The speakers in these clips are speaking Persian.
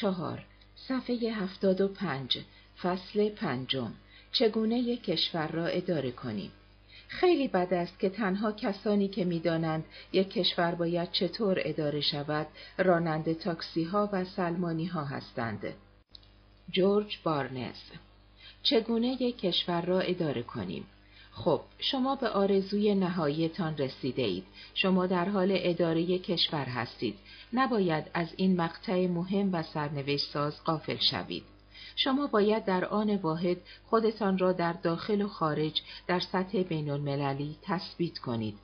چهار صفحه هفتاد و پنج فصل پنجم چگونه یک کشور را اداره کنیم خیلی بد است که تنها کسانی که می‌دانند یک کشور باید چطور اداره شود راننده تاکسی ها و سلمانی ها هستند. جورج بارنز چگونه یک کشور را اداره کنیم؟ خب شما به آرزوی نهاییتان رسیده اید. شما در حال اداره کشور هستید. نباید از این مقطع مهم و سرنوشت ساز قافل شوید. شما باید در آن واحد خودتان را در داخل و خارج در سطح بین المللی تثبیت کنید.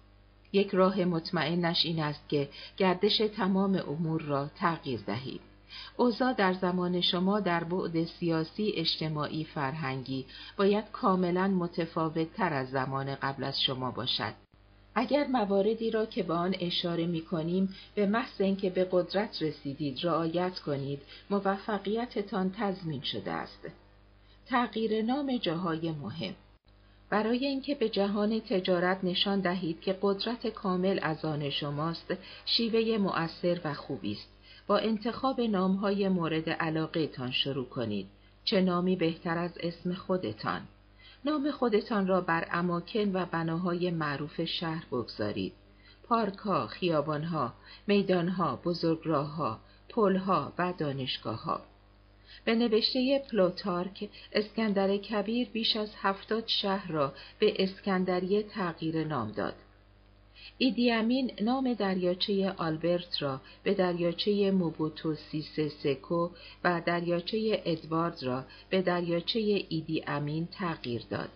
یک راه مطمئنش این است که گردش تمام امور را تغییر دهید. اوضاع در زمان شما در بعد سیاسی، اجتماعی، فرهنگی باید کاملا متفاوت تر از زمان قبل از شما باشد. اگر مواردی را که به آن اشاره می کنیم به محض اینکه به قدرت رسیدید رعایت کنید موفقیتتان تضمین شده است. تغییر نام جاهای مهم. برای اینکه به جهان تجارت نشان دهید که قدرت کامل از آن شماست شیوه مؤثر و خوبی است. با انتخاب نامهای مورد علاقه تان شروع کنید چه نامی بهتر از اسم خودتان. نام خودتان را بر اماکن و بناهای معروف شهر بگذارید. پارکها، خیابانها، میدانها، بزرگراهها، پلها و دانشگاهها. به نوشته پلوتارک اسکندر کبیر بیش از هفتاد شهر را به اسکندریه تغییر نام داد. ایدیامین نام دریاچه آلبرت را به دریاچه موبوتو سیسه سکو و دریاچه ادوارد را به دریاچه ایدی امین تغییر داد.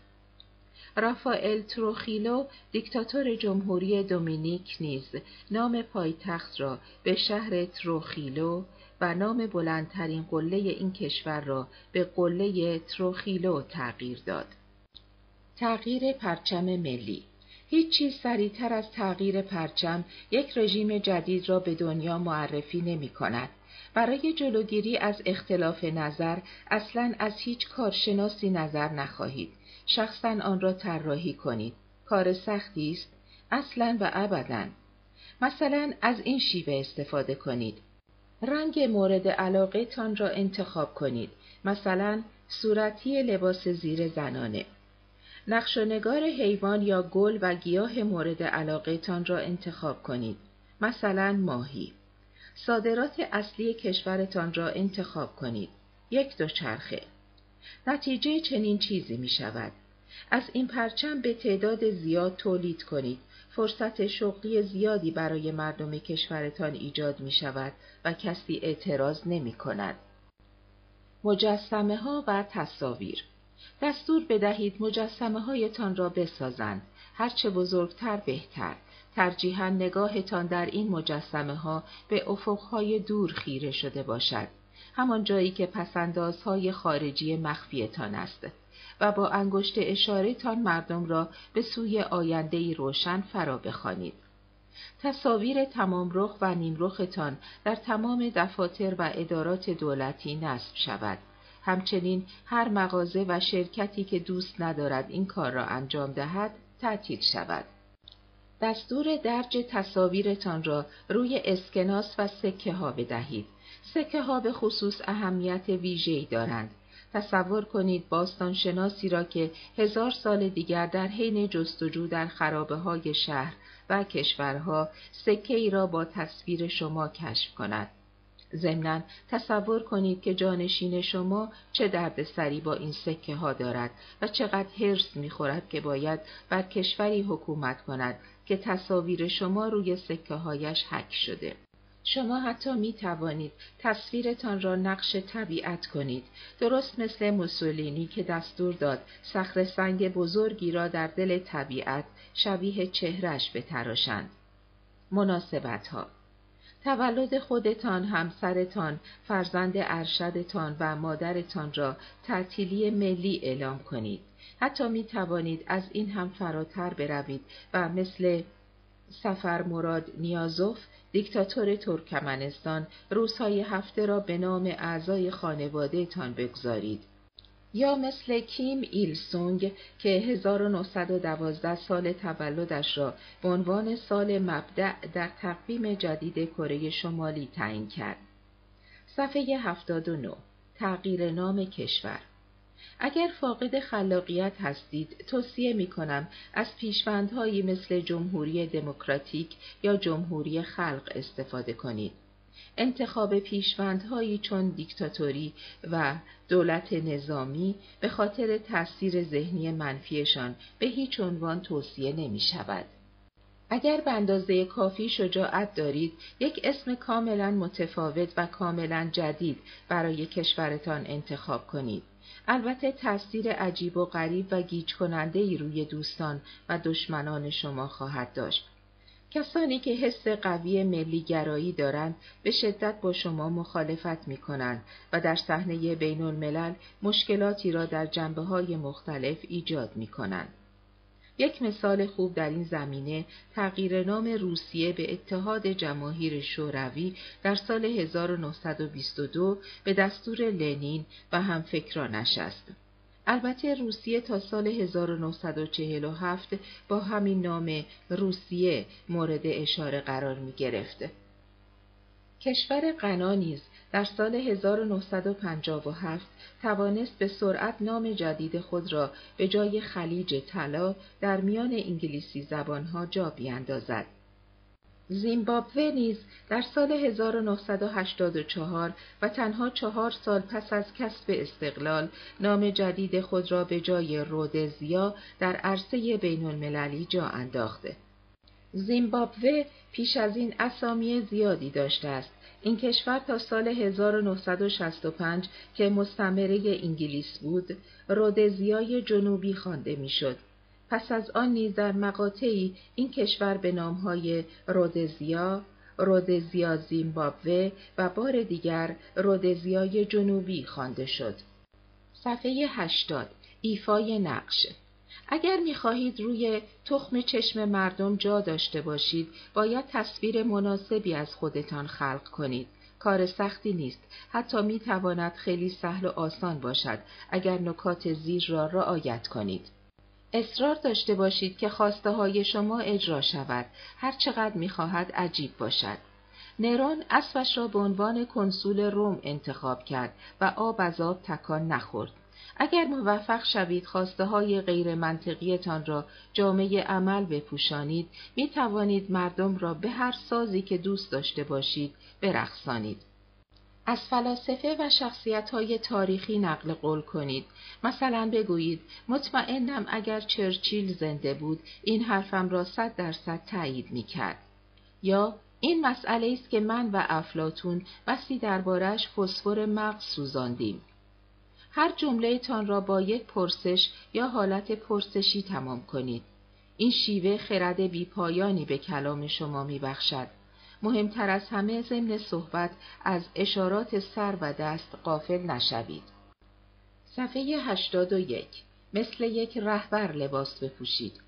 رافائل تروخیلو دیکتاتور جمهوری دومینیک نیز نام پایتخت را به شهر تروخیلو و نام بلندترین قله این کشور را به قله تروخیلو تغییر داد. تغییر پرچم ملی هیچ چیز سریعتر از تغییر پرچم یک رژیم جدید را به دنیا معرفی نمی کند. برای جلوگیری از اختلاف نظر اصلا از هیچ کارشناسی نظر نخواهید. شخصا آن را طراحی کنید. کار سختی است؟ اصلا و ابدا. مثلا از این شیوه استفاده کنید. رنگ مورد علاقه تان را انتخاب کنید. مثلا صورتی لباس زیر زنانه. نقش نگار حیوان یا گل و گیاه مورد علاقه تان را انتخاب کنید. مثلا ماهی. صادرات اصلی کشورتان را انتخاب کنید. یک دو چرخه. نتیجه چنین چیزی می شود. از این پرچم به تعداد زیاد تولید کنید. فرصت شغلی زیادی برای مردم کشورتان ایجاد می شود و کسی اعتراض نمی کند. مجسمه ها و تصاویر دستور بدهید مجسمه هایتان را بسازند. هرچه بزرگتر بهتر. ترجیحاً نگاهتان در این مجسمه ها به افقهای دور خیره شده باشد. همان جایی که پسندازهای خارجی مخفیتان است و با انگشت اشاره تان مردم را به سوی آینده روشن فرا بخوانید. تصاویر تمام رخ و نیم رختان در تمام دفاتر و ادارات دولتی نصب شود. همچنین هر مغازه و شرکتی که دوست ندارد این کار را انجام دهد تعطیل شود. دستور درج تصاویرتان را روی اسکناس و سکه ها بدهید. سکه ها به خصوص اهمیت ویژه‌ای دارند. تصور کنید باستان شناسی را که هزار سال دیگر در حین جستجو در خرابه های شهر و کشورها سکه ای را با تصویر شما کشف کند. ضمنا تصور کنید که جانشین شما چه درد سری با این سکه ها دارد و چقدر حرس می‌خورد که باید بر کشوری حکومت کند که تصاویر شما روی سکه هایش حک شده. شما حتی می توانید تصویرتان را نقش طبیعت کنید درست مثل موسولینی که دستور داد صخره سنگ بزرگی را در دل طبیعت شبیه چهرش بتراشند مناسبت ها تولد خودتان، همسرتان، فرزند ارشدتان و مادرتان را تعطیلی ملی اعلام کنید. حتی می توانید از این هم فراتر بروید و مثل سفر مراد نیازوف دیکتاتور ترکمنستان روزهای هفته را به نام اعضای خانواده تان بگذارید. یا مثل کیم ایل سونگ که 1912 سال تولدش را به عنوان سال مبدع در تقویم جدید کره شمالی تعیین کرد. صفحه 79 تغییر نام کشور اگر فاقد خلاقیت هستید توصیه می کنم از پیشوندهایی مثل جمهوری دموکراتیک یا جمهوری خلق استفاده کنید. انتخاب پیشوندهایی چون دیکتاتوری و دولت نظامی به خاطر تاثیر ذهنی منفیشان به هیچ عنوان توصیه نمی شود. اگر به اندازه کافی شجاعت دارید یک اسم کاملا متفاوت و کاملا جدید برای کشورتان انتخاب کنید. البته تاثیر عجیب و غریب و گیج کننده ای روی دوستان و دشمنان شما خواهد داشت. کسانی که حس قوی ملیگرایی دارند به شدت با شما مخالفت می کنند و در صحنه بین الملل مشکلاتی را در جنبه های مختلف ایجاد می کنند. یک مثال خوب در این زمینه تغییر نام روسیه به اتحاد جماهیر شوروی در سال 1922 به دستور لنین و همفکرانش است. البته روسیه تا سال 1947 با همین نام روسیه مورد اشاره قرار می گرفت. کشور غنا نیز در سال 1957 توانست به سرعت نام جدید خود را به جای خلیج طلا در میان انگلیسی زبانها جا بیاندازد. زیمبابوه نیز در سال 1984 و تنها چهار سال پس از کسب استقلال نام جدید خود را به جای رودزیا در عرصه بین المللی جا انداخته. زیمبابوه پیش از این اسامی زیادی داشته است. این کشور تا سال 1965 که مستمره انگلیس بود، رودزیای جنوبی خوانده می‌شد. پس از آن نیز در مقاطعی این کشور به نامهای رودزیا، رودزیا زیمبابوه و بار دیگر رودزیای جنوبی خوانده شد. صفحه 80 ایفای نقش اگر می‌خواهید روی تخم چشم مردم جا داشته باشید، باید تصویر مناسبی از خودتان خلق کنید. کار سختی نیست، حتی می تواند خیلی سهل و آسان باشد اگر نکات زیر را رعایت کنید. اصرار داشته باشید که خواسته های شما اجرا شود، هر چقدر می خواهد عجیب باشد. نرون اسبش را به عنوان کنسول روم انتخاب کرد و آب از آب تکان نخورد. اگر موفق شوید خواسته های غیر منطقیتان را جامعه عمل بپوشانید، می توانید مردم را به هر سازی که دوست داشته باشید برخصانید. از فلاسفه و شخصیت های تاریخی نقل قول کنید. مثلا بگویید مطمئنم اگر چرچیل زنده بود این حرفم را صد درصد تایید می کرد. یا این مسئله است که من و افلاتون بسی دربارش فسفر مغز سوزاندیم. هر جمله تان را با یک پرسش یا حالت پرسشی تمام کنید. این شیوه خرد بیپایانی به کلام شما می بخشد. مهمتر از همه ضمن صحبت از اشارات سر و دست قافل نشوید. صفحه 81 مثل یک رهبر لباس بپوشید.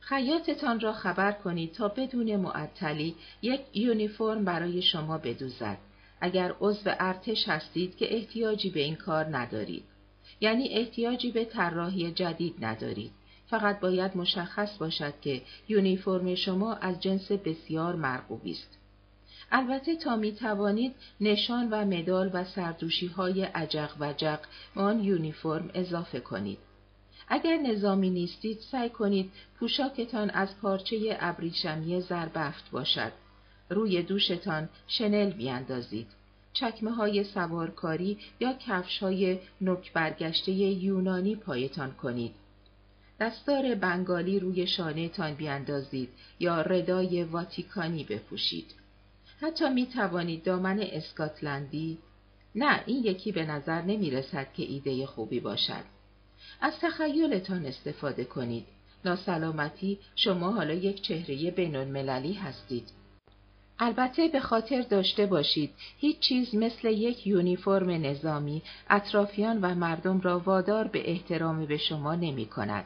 خیاطتان را خبر کنید تا بدون معطلی یک یونیفرم برای شما بدوزد. اگر عضو ارتش هستید که احتیاجی به این کار ندارید. یعنی احتیاجی به طراحی جدید ندارید. فقط باید مشخص باشد که یونیفرم شما از جنس بسیار مرغوبی است. البته تا می توانید نشان و مدال و سردوشی های عجق و جق به آن یونیفرم اضافه کنید. اگر نظامی نیستید سعی کنید پوشاکتان از پارچه ابریشمی زربفت باشد. روی دوشتان شنل بیاندازید. چکمه های سوارکاری یا کفش های نک برگشته یونانی پایتان کنید. دستار بنگالی روی شانه تان بیاندازید یا ردای واتیکانی بپوشید. حتی می توانید دامن اسکاتلندی نه این یکی به نظر نمی رسد که ایده خوبی باشد. از تخیلتان استفاده کنید. ناسلامتی شما حالا یک چهره بین هستید. البته به خاطر داشته باشید هیچ چیز مثل یک یونیفرم نظامی اطرافیان و مردم را وادار به احترام به شما نمی کند.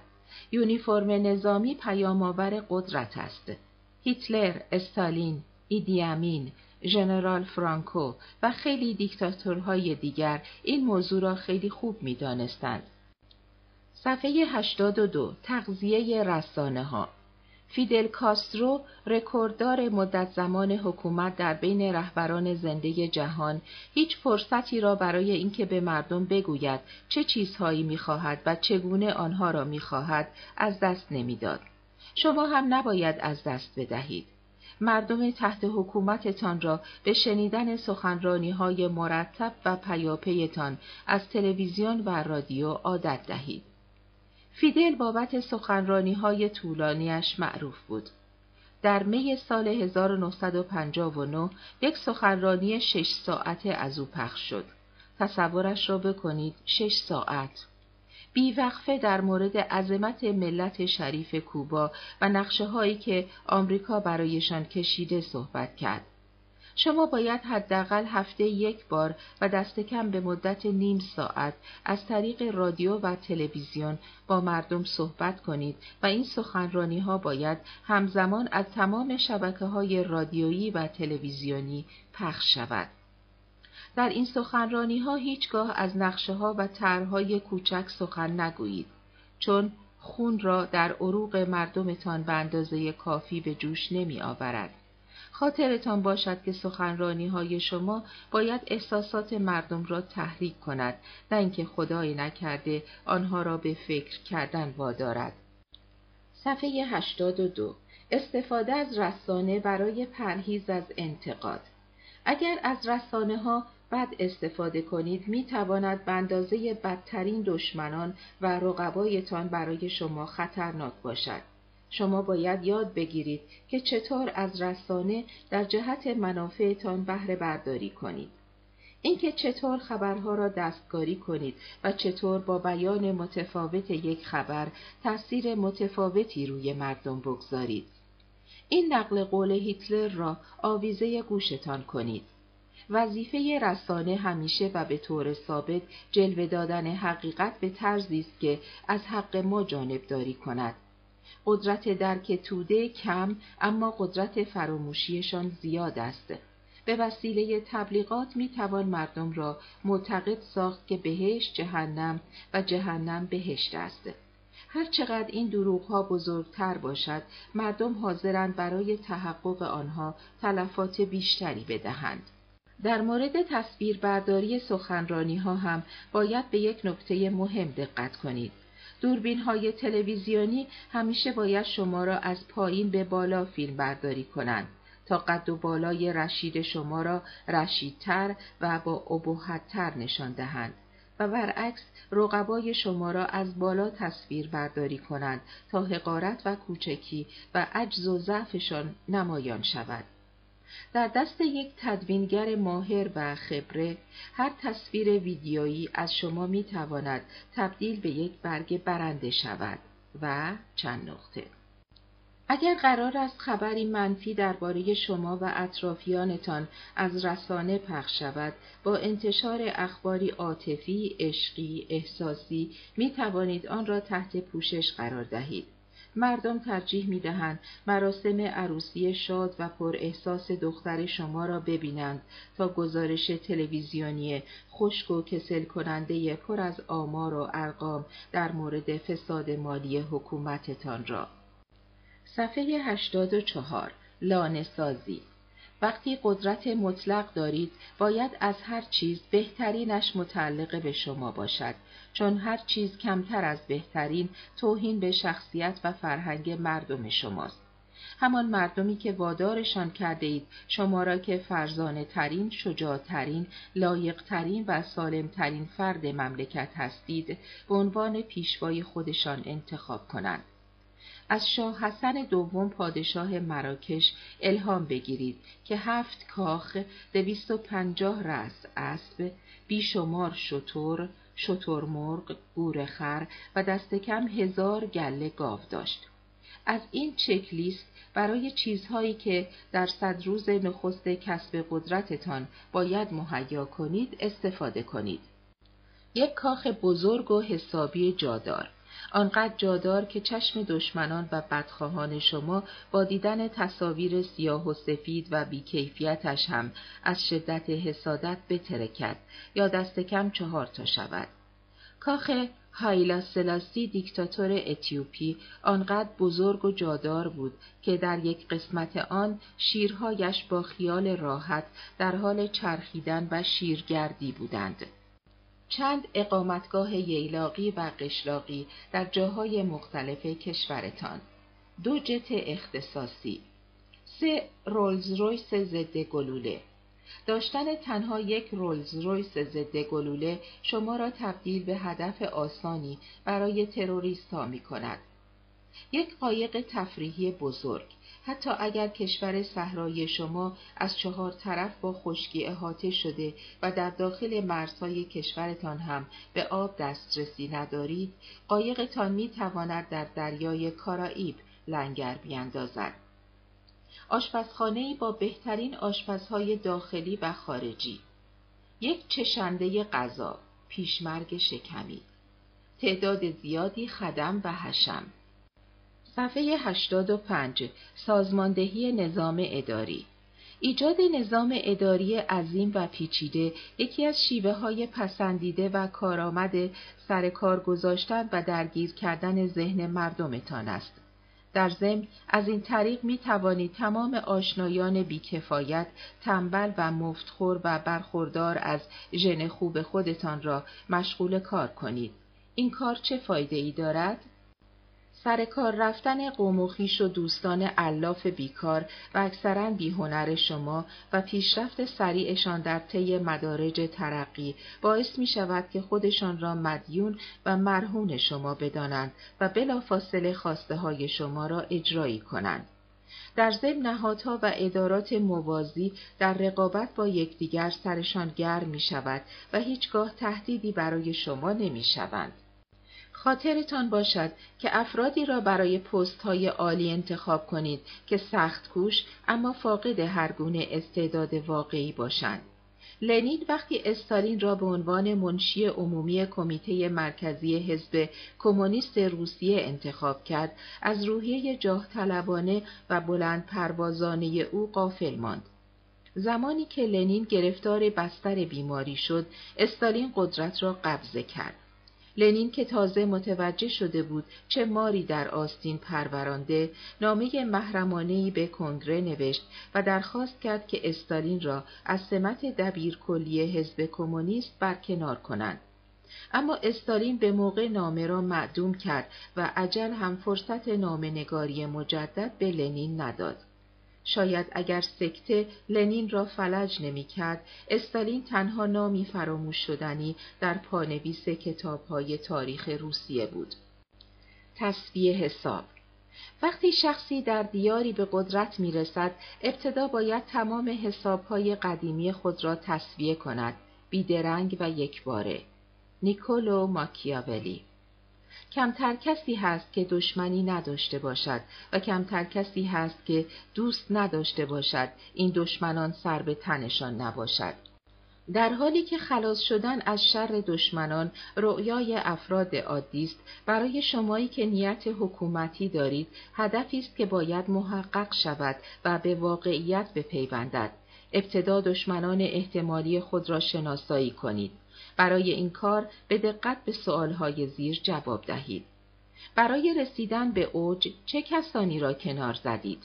یونیفرم نظامی پیامآور قدرت است. هیتلر، استالین، ایدیامین، ژنرال فرانکو و خیلی دیکتاتورهای دیگر این موضوع را خیلی خوب می دانستند. صفحه 82 تغذیه رسانه ها فیدل کاسترو رکورددار مدت زمان حکومت در بین رهبران زنده جهان هیچ فرصتی را برای اینکه به مردم بگوید چه چیزهایی می‌خواهد و چگونه آنها را می‌خواهد از دست نمی‌داد. شما هم نباید از دست بدهید. مردم تحت حکومتتان را به شنیدن سخنرانی های مرتب و پیاپیتان از تلویزیون و رادیو عادت دهید. فیدل بابت سخنرانی های طولانیش معروف بود. در می سال 1959 یک سخنرانی شش ساعته از او پخش شد. تصورش را بکنید شش ساعت. بیوقفه در مورد عظمت ملت شریف کوبا و نقشه هایی که آمریکا برایشان کشیده صحبت کرد. شما باید حداقل هفته یک بار و دست کم به مدت نیم ساعت از طریق رادیو و تلویزیون با مردم صحبت کنید و این سخنرانی ها باید همزمان از تمام شبکه های رادیویی و تلویزیونی پخش شود. در این سخنرانی ها هیچگاه از نقشه ها و طرحهای کوچک سخن نگویید چون خون را در عروق مردمتان به اندازه کافی به جوش نمی آورد. خاطرتان باشد که سخنرانی های شما باید احساسات مردم را تحریک کند نه اینکه خدای نکرده آنها را به فکر کردن وادارد. صفحه 82 استفاده از رسانه برای پرهیز از انتقاد اگر از رسانه ها بد استفاده کنید می تواند به اندازه بدترین دشمنان و رقبایتان برای شما خطرناک باشد. شما باید یاد بگیرید که چطور از رسانه در جهت منافعتان بهره برداری کنید. اینکه چطور خبرها را دستکاری کنید و چطور با بیان متفاوت یک خبر تاثیر متفاوتی روی مردم بگذارید. این نقل قول هیتلر را آویزه گوشتان کنید. وظیفه رسانه همیشه و به طور ثابت جلوه دادن حقیقت به طرزی است که از حق ما جانبداری کند. قدرت درک توده کم اما قدرت فراموشیشان زیاد است. به وسیله تبلیغات می توان مردم را معتقد ساخت که بهشت جهنم و جهنم بهشت است. هر چقدر این دروغ ها بزرگتر باشد، مردم حاضرند برای تحقق آنها تلفات بیشتری بدهند. در مورد تصویربرداری سخنرانی ها هم باید به یک نکته مهم دقت کنید. دوربین های تلویزیونی همیشه باید شما را از پایین به بالا فیلم برداری کنند تا قد و بالای رشید شما را رشیدتر و با ابهتتر نشان دهند و برعکس رقبای شما را از بالا تصویر برداری کنند تا حقارت و کوچکی و عجز و ضعفشان نمایان شود. در دست یک تدوینگر ماهر و خبره هر تصویر ویدیویی از شما می تواند تبدیل به یک برگ برنده شود و چند نقطه. اگر قرار است خبری منفی درباره شما و اطرافیانتان از رسانه پخش شود با انتشار اخباری عاطفی عشقی احساسی می توانید آن را تحت پوشش قرار دهید. مردم ترجیح می دهند مراسم عروسی شاد و پر احساس دختر شما را ببینند تا گزارش تلویزیونی خشک و کسل کننده پر از آمار و ارقام در مورد فساد مالی حکومتتان را. صفحه 84 لانه سازی وقتی قدرت مطلق دارید باید از هر چیز بهترینش متعلق به شما باشد چون هر چیز کمتر از بهترین توهین به شخصیت و فرهنگ مردم شماست همان مردمی که وادارشان کرده اید شما را که فرزانه ترین، شجاع ترین، لایق ترین و سالم ترین فرد مملکت هستید به عنوان پیشوای خودشان انتخاب کنند. از شاه حسن دوم پادشاه مراکش الهام بگیرید که هفت کاخ دویست و پنجاه رس اسب بیشمار شتر شترمرغ گورخر و دست کم هزار گله گاو داشت از این چک لیست برای چیزهایی که در صد روز نخست کسب قدرتتان باید مهیا کنید استفاده کنید. یک کاخ بزرگ و حسابی جادار آنقدر جادار که چشم دشمنان و بدخواهان شما با دیدن تصاویر سیاه و سفید و بیکیفیتش هم از شدت حسادت بترکد یا دست کم چهار تا شود. کاخ هایلا سلاسی دیکتاتور اتیوپی آنقدر بزرگ و جادار بود که در یک قسمت آن شیرهایش با خیال راحت در حال چرخیدن و شیرگردی بودند. چند اقامتگاه ییلاقی و قشلاقی در جاهای مختلف کشورتان. دو جت اختصاصی. سه رولز رویس ضد گلوله. داشتن تنها یک رولز رویس ضد گلوله شما را تبدیل به هدف آسانی برای تروریست ها می کند. یک قایق تفریحی بزرگ. حتی اگر کشور صحرایی شما از چهار طرف با خشکی احاطه شده و در داخل مرزهای کشورتان هم به آب دسترسی ندارید قایقتان می تواند در دریای کارائیب لنگر بیندازد آشپزخانه با بهترین آشپزهای داخلی و خارجی. یک چشنده غذا پیشمرگ شکمی. تعداد زیادی خدم و حشم. صفحه 85 سازماندهی نظام اداری ایجاد نظام اداری عظیم و پیچیده یکی از شیوه های پسندیده و کارآمد سر کار گذاشتن و درگیر کردن ذهن مردمتان است. در ضمن از این طریق می توانید تمام آشنایان بیکفایت، تنبل و مفتخور و برخوردار از ژن خوب خودتان را مشغول کار کنید. این کار چه فایده ای دارد؟ سر کار رفتن قوم و خیش و دوستان علاف بیکار و اکثرا بیهنر شما و پیشرفت سریعشان در طی مدارج ترقی باعث می شود که خودشان را مدیون و مرهون شما بدانند و بلافاصله خواسته های شما را اجرایی کنند. در ضمن نهادها و ادارات موازی در رقابت با یکدیگر سرشان گرم می شود و هیچگاه تهدیدی برای شما نمی شوند. خاطرتان باشد که افرادی را برای پست های عالی انتخاب کنید که سخت کوش اما فاقد هر گونه استعداد واقعی باشند. لنین وقتی استالین را به عنوان منشی عمومی کمیته مرکزی حزب کمونیست روسیه انتخاب کرد از روحیه جاه طلبانه و بلند پروازانه او قافل ماند. زمانی که لنین گرفتار بستر بیماری شد استالین قدرت را قبضه کرد لنین که تازه متوجه شده بود چه ماری در آستین پرورانده نامه محرمانهی به کنگره نوشت و درخواست کرد که استالین را از سمت دبیر کلیه حزب کمونیست برکنار کنند. اما استالین به موقع نامه را معدوم کرد و عجل هم فرصت نامه نگاری مجدد به لنین نداد. شاید اگر سکته لنین را فلج نمی کرد، استالین تنها نامی فراموش شدنی در پانویس کتاب های تاریخ روسیه بود. تصویه حساب وقتی شخصی در دیاری به قدرت می رسد، ابتدا باید تمام حساب های قدیمی خود را تصویه کند، بیدرنگ و یکباره. نیکولو ماکیاولی کمتر کسی هست که دشمنی نداشته باشد و کمتر کسی هست که دوست نداشته باشد. این دشمنان سر به تنشان نباشد. در حالی که خلاص شدن از شر دشمنان رؤیای افراد عادی است برای شمایی که نیت حکومتی دارید هدفی است که باید محقق شود و به واقعیت بپیوندد. ابتدا دشمنان احتمالی خود را شناسایی کنید. برای این کار به دقت به سؤالهای زیر جواب دهید. برای رسیدن به اوج چه کسانی را کنار زدید؟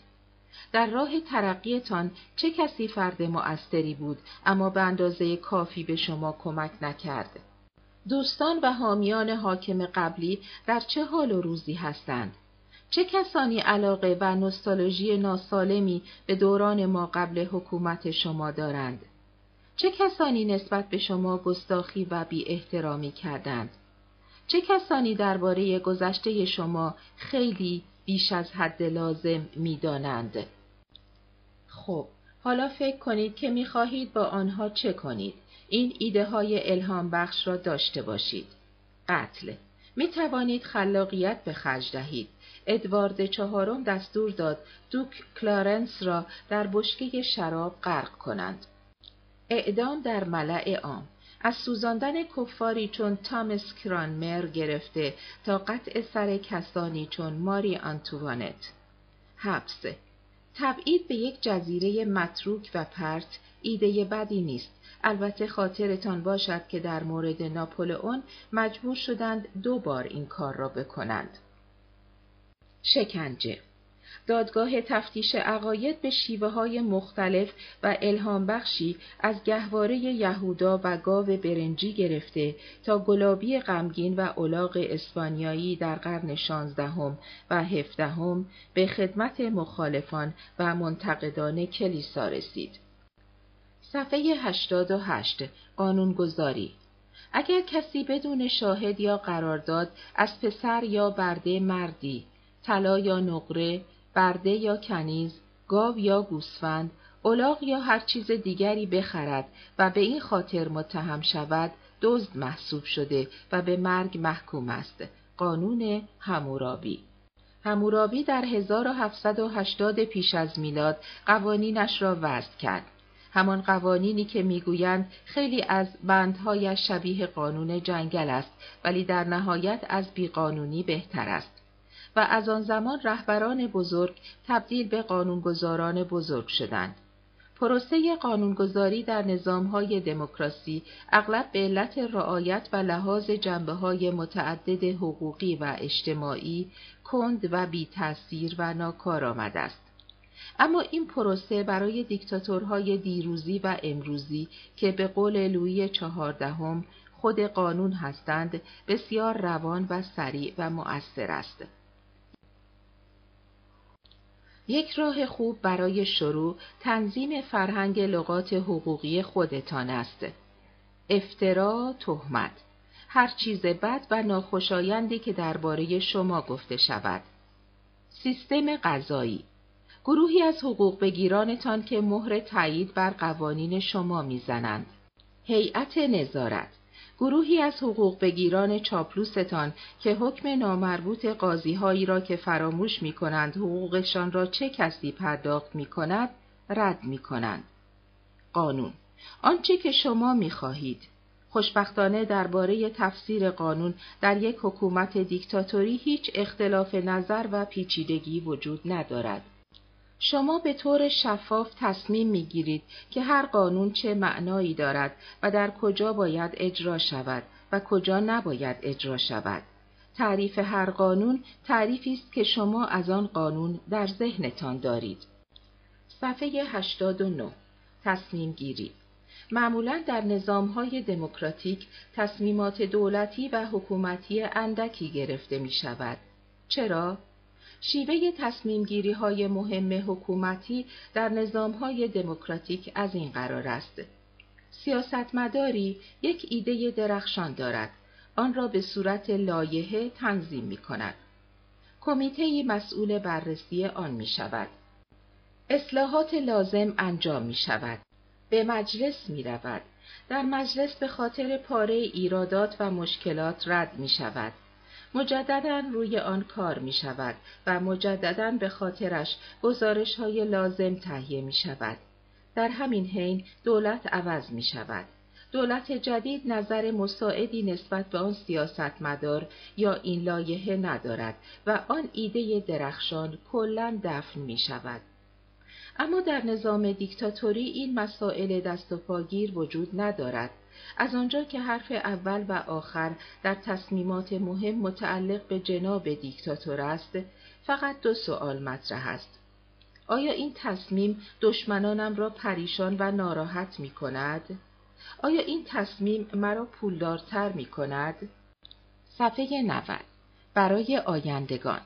در راه ترقیتان چه کسی فرد مؤثری بود اما به اندازه کافی به شما کمک نکرد؟ دوستان و حامیان حاکم قبلی در چه حال و روزی هستند؟ چه کسانی علاقه و نوستالژی ناسالمی به دوران ما قبل حکومت شما دارند؟ چه کسانی نسبت به شما گستاخی و بی احترامی کردند؟ چه کسانی درباره گذشته شما خیلی بیش از حد لازم می دانند؟ خب، حالا فکر کنید که می خواهید با آنها چه کنید؟ این ایده های الهام بخش را داشته باشید. قتل می توانید خلاقیت به خرج دهید. ادوارد چهارم دستور داد دوک کلارنس را در بشکه شراب غرق کنند. اعدام در ملع عام. از سوزاندن کفاری چون تامس کرانمر گرفته تا قطع سر کسانی چون ماری آنتوانت. حبس. تبعید به یک جزیره متروک و پرت ایده بدی نیست. البته خاطرتان باشد که در مورد ناپولئون مجبور شدند دو بار این کار را بکنند. شکنجه. دادگاه تفتیش عقاید به شیوه های مختلف و الهام بخشی از گهواره یهودا و گاو برنجی گرفته تا گلابی غمگین و اولاغ اسپانیایی در قرن شانزدهم و هفدهم به خدمت مخالفان و منتقدان کلیسا رسید. صفحه 88 قانونگذاری اگر کسی بدون شاهد یا قرارداد از پسر یا برده مردی طلا یا نقره برده یا کنیز، گاو یا گوسفند، الاغ یا هر چیز دیگری بخرد و به این خاطر متهم شود، دزد محسوب شده و به مرگ محکوم است. قانون همورابی همورابی در 1780 پیش از میلاد قوانینش را وضع کرد. همان قوانینی که می‌گویند خیلی از بندهایش شبیه قانون جنگل است ولی در نهایت از بیقانونی بهتر است. و از آن زمان رهبران بزرگ تبدیل به قانونگذاران بزرگ شدند. پروسه قانونگذاری در نظامهای دموکراسی اغلب به علت رعایت و لحاظ جنبه های متعدد حقوقی و اجتماعی کند و بی تاثیر و ناکارآمد است. اما این پروسه برای دیکتاتورهای دیروزی و امروزی که به قول لویی چهاردهم خود قانون هستند بسیار روان و سریع و مؤثر است. یک راه خوب برای شروع تنظیم فرهنگ لغات حقوقی خودتان است. افترا، تهمت، هر چیز بد و ناخوشایندی که درباره شما گفته شود. سیستم غذایی گروهی از حقوق بگیرانتان که مهر تایید بر قوانین شما می‌زنند. هیئت نظارت گروهی از حقوق بگیران چاپلوستان که حکم نامربوط قاضیهایی را که فراموش می کنند حقوقشان را چه کسی پرداخت می کند رد می کنند. قانون آنچه که شما می خواهید خوشبختانه درباره تفسیر قانون در یک حکومت دیکتاتوری هیچ اختلاف نظر و پیچیدگی وجود ندارد. شما به طور شفاف تصمیم می گیرید که هر قانون چه معنایی دارد و در کجا باید اجرا شود و کجا نباید اجرا شود. تعریف هر قانون تعریفی است که شما از آن قانون در ذهنتان دارید. صفحه 89 تصمیم گیری معمولا در نظامهای دموکراتیک تصمیمات دولتی و حکومتی اندکی گرفته می شود. چرا؟ شیوه تصمیمگیری های مهم حکومتی در نظام های دموکراتیک از این قرار است. سیاستمداری یک ایده درخشان دارد. آن را به صورت لایحه تنظیم می کند. کمیته مسئول بررسی آن می شود. اصلاحات لازم انجام می شود. به مجلس می رود. در مجلس به خاطر پاره ایرادات و مشکلات رد می شود. مجددا روی آن کار می شود و مجددا به خاطرش گزارش های لازم تهیه می شود. در همین حین دولت عوض می شود. دولت جدید نظر مساعدی نسبت به آن سیاستمدار یا این لایحه ندارد و آن ایده درخشان کلا دفن می شود. اما در نظام دیکتاتوری این مسائل دست و پاگیر وجود ندارد. از آنجا که حرف اول و آخر در تصمیمات مهم متعلق به جناب دیکتاتور است، فقط دو سوال مطرح است. آیا این تصمیم دشمنانم را پریشان و ناراحت می کند؟ آیا این تصمیم مرا پولدارتر می کند؟ صفحه 90 برای آیندگان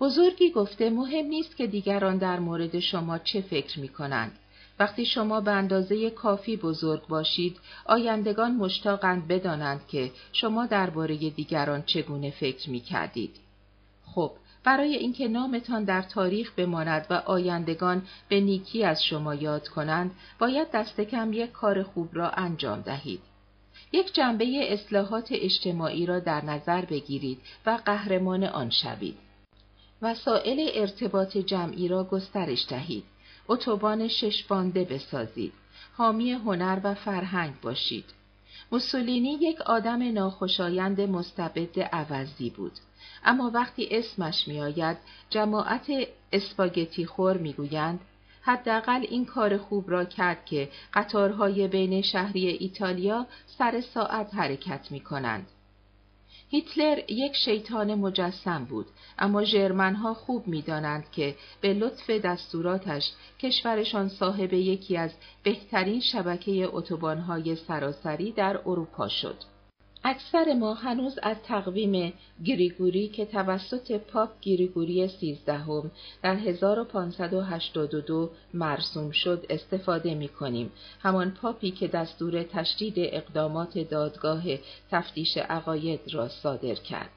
بزرگی گفته مهم نیست که دیگران در مورد شما چه فکر می کنند. وقتی شما به اندازه کافی بزرگ باشید، آیندگان مشتاقند بدانند که شما درباره دیگران چگونه فکر می کردید. خب، برای اینکه نامتان در تاریخ بماند و آیندگان به نیکی از شما یاد کنند، باید دست کم یک کار خوب را انجام دهید. یک جنبه اصلاحات اجتماعی را در نظر بگیرید و قهرمان آن شوید. وسایل ارتباط جمعی را گسترش دهید. اتوبان شش بانده بسازید. حامی هنر و فرهنگ باشید. موسولینی یک آدم ناخوشایند مستبد عوضی بود. اما وقتی اسمش میآید جماعت اسپاگتی خور می‌گویند حداقل این کار خوب را کرد که قطارهای بین شهری ایتالیا سر ساعت حرکت می کنند. هیتلر یک شیطان مجسم بود اما ژرمنها خوب می‌دانند که به لطف دستوراتش کشورشان صاحب یکی از بهترین شبکه اتوبانهای سراسری در اروپا شد. اکثر ما هنوز از تقویم گریگوری که توسط پاپ گریگوری سیزدهم در 1582 مرسوم شد استفاده می کنیم. همان پاپی که دستور تشدید اقدامات دادگاه تفتیش عقاید را صادر کرد.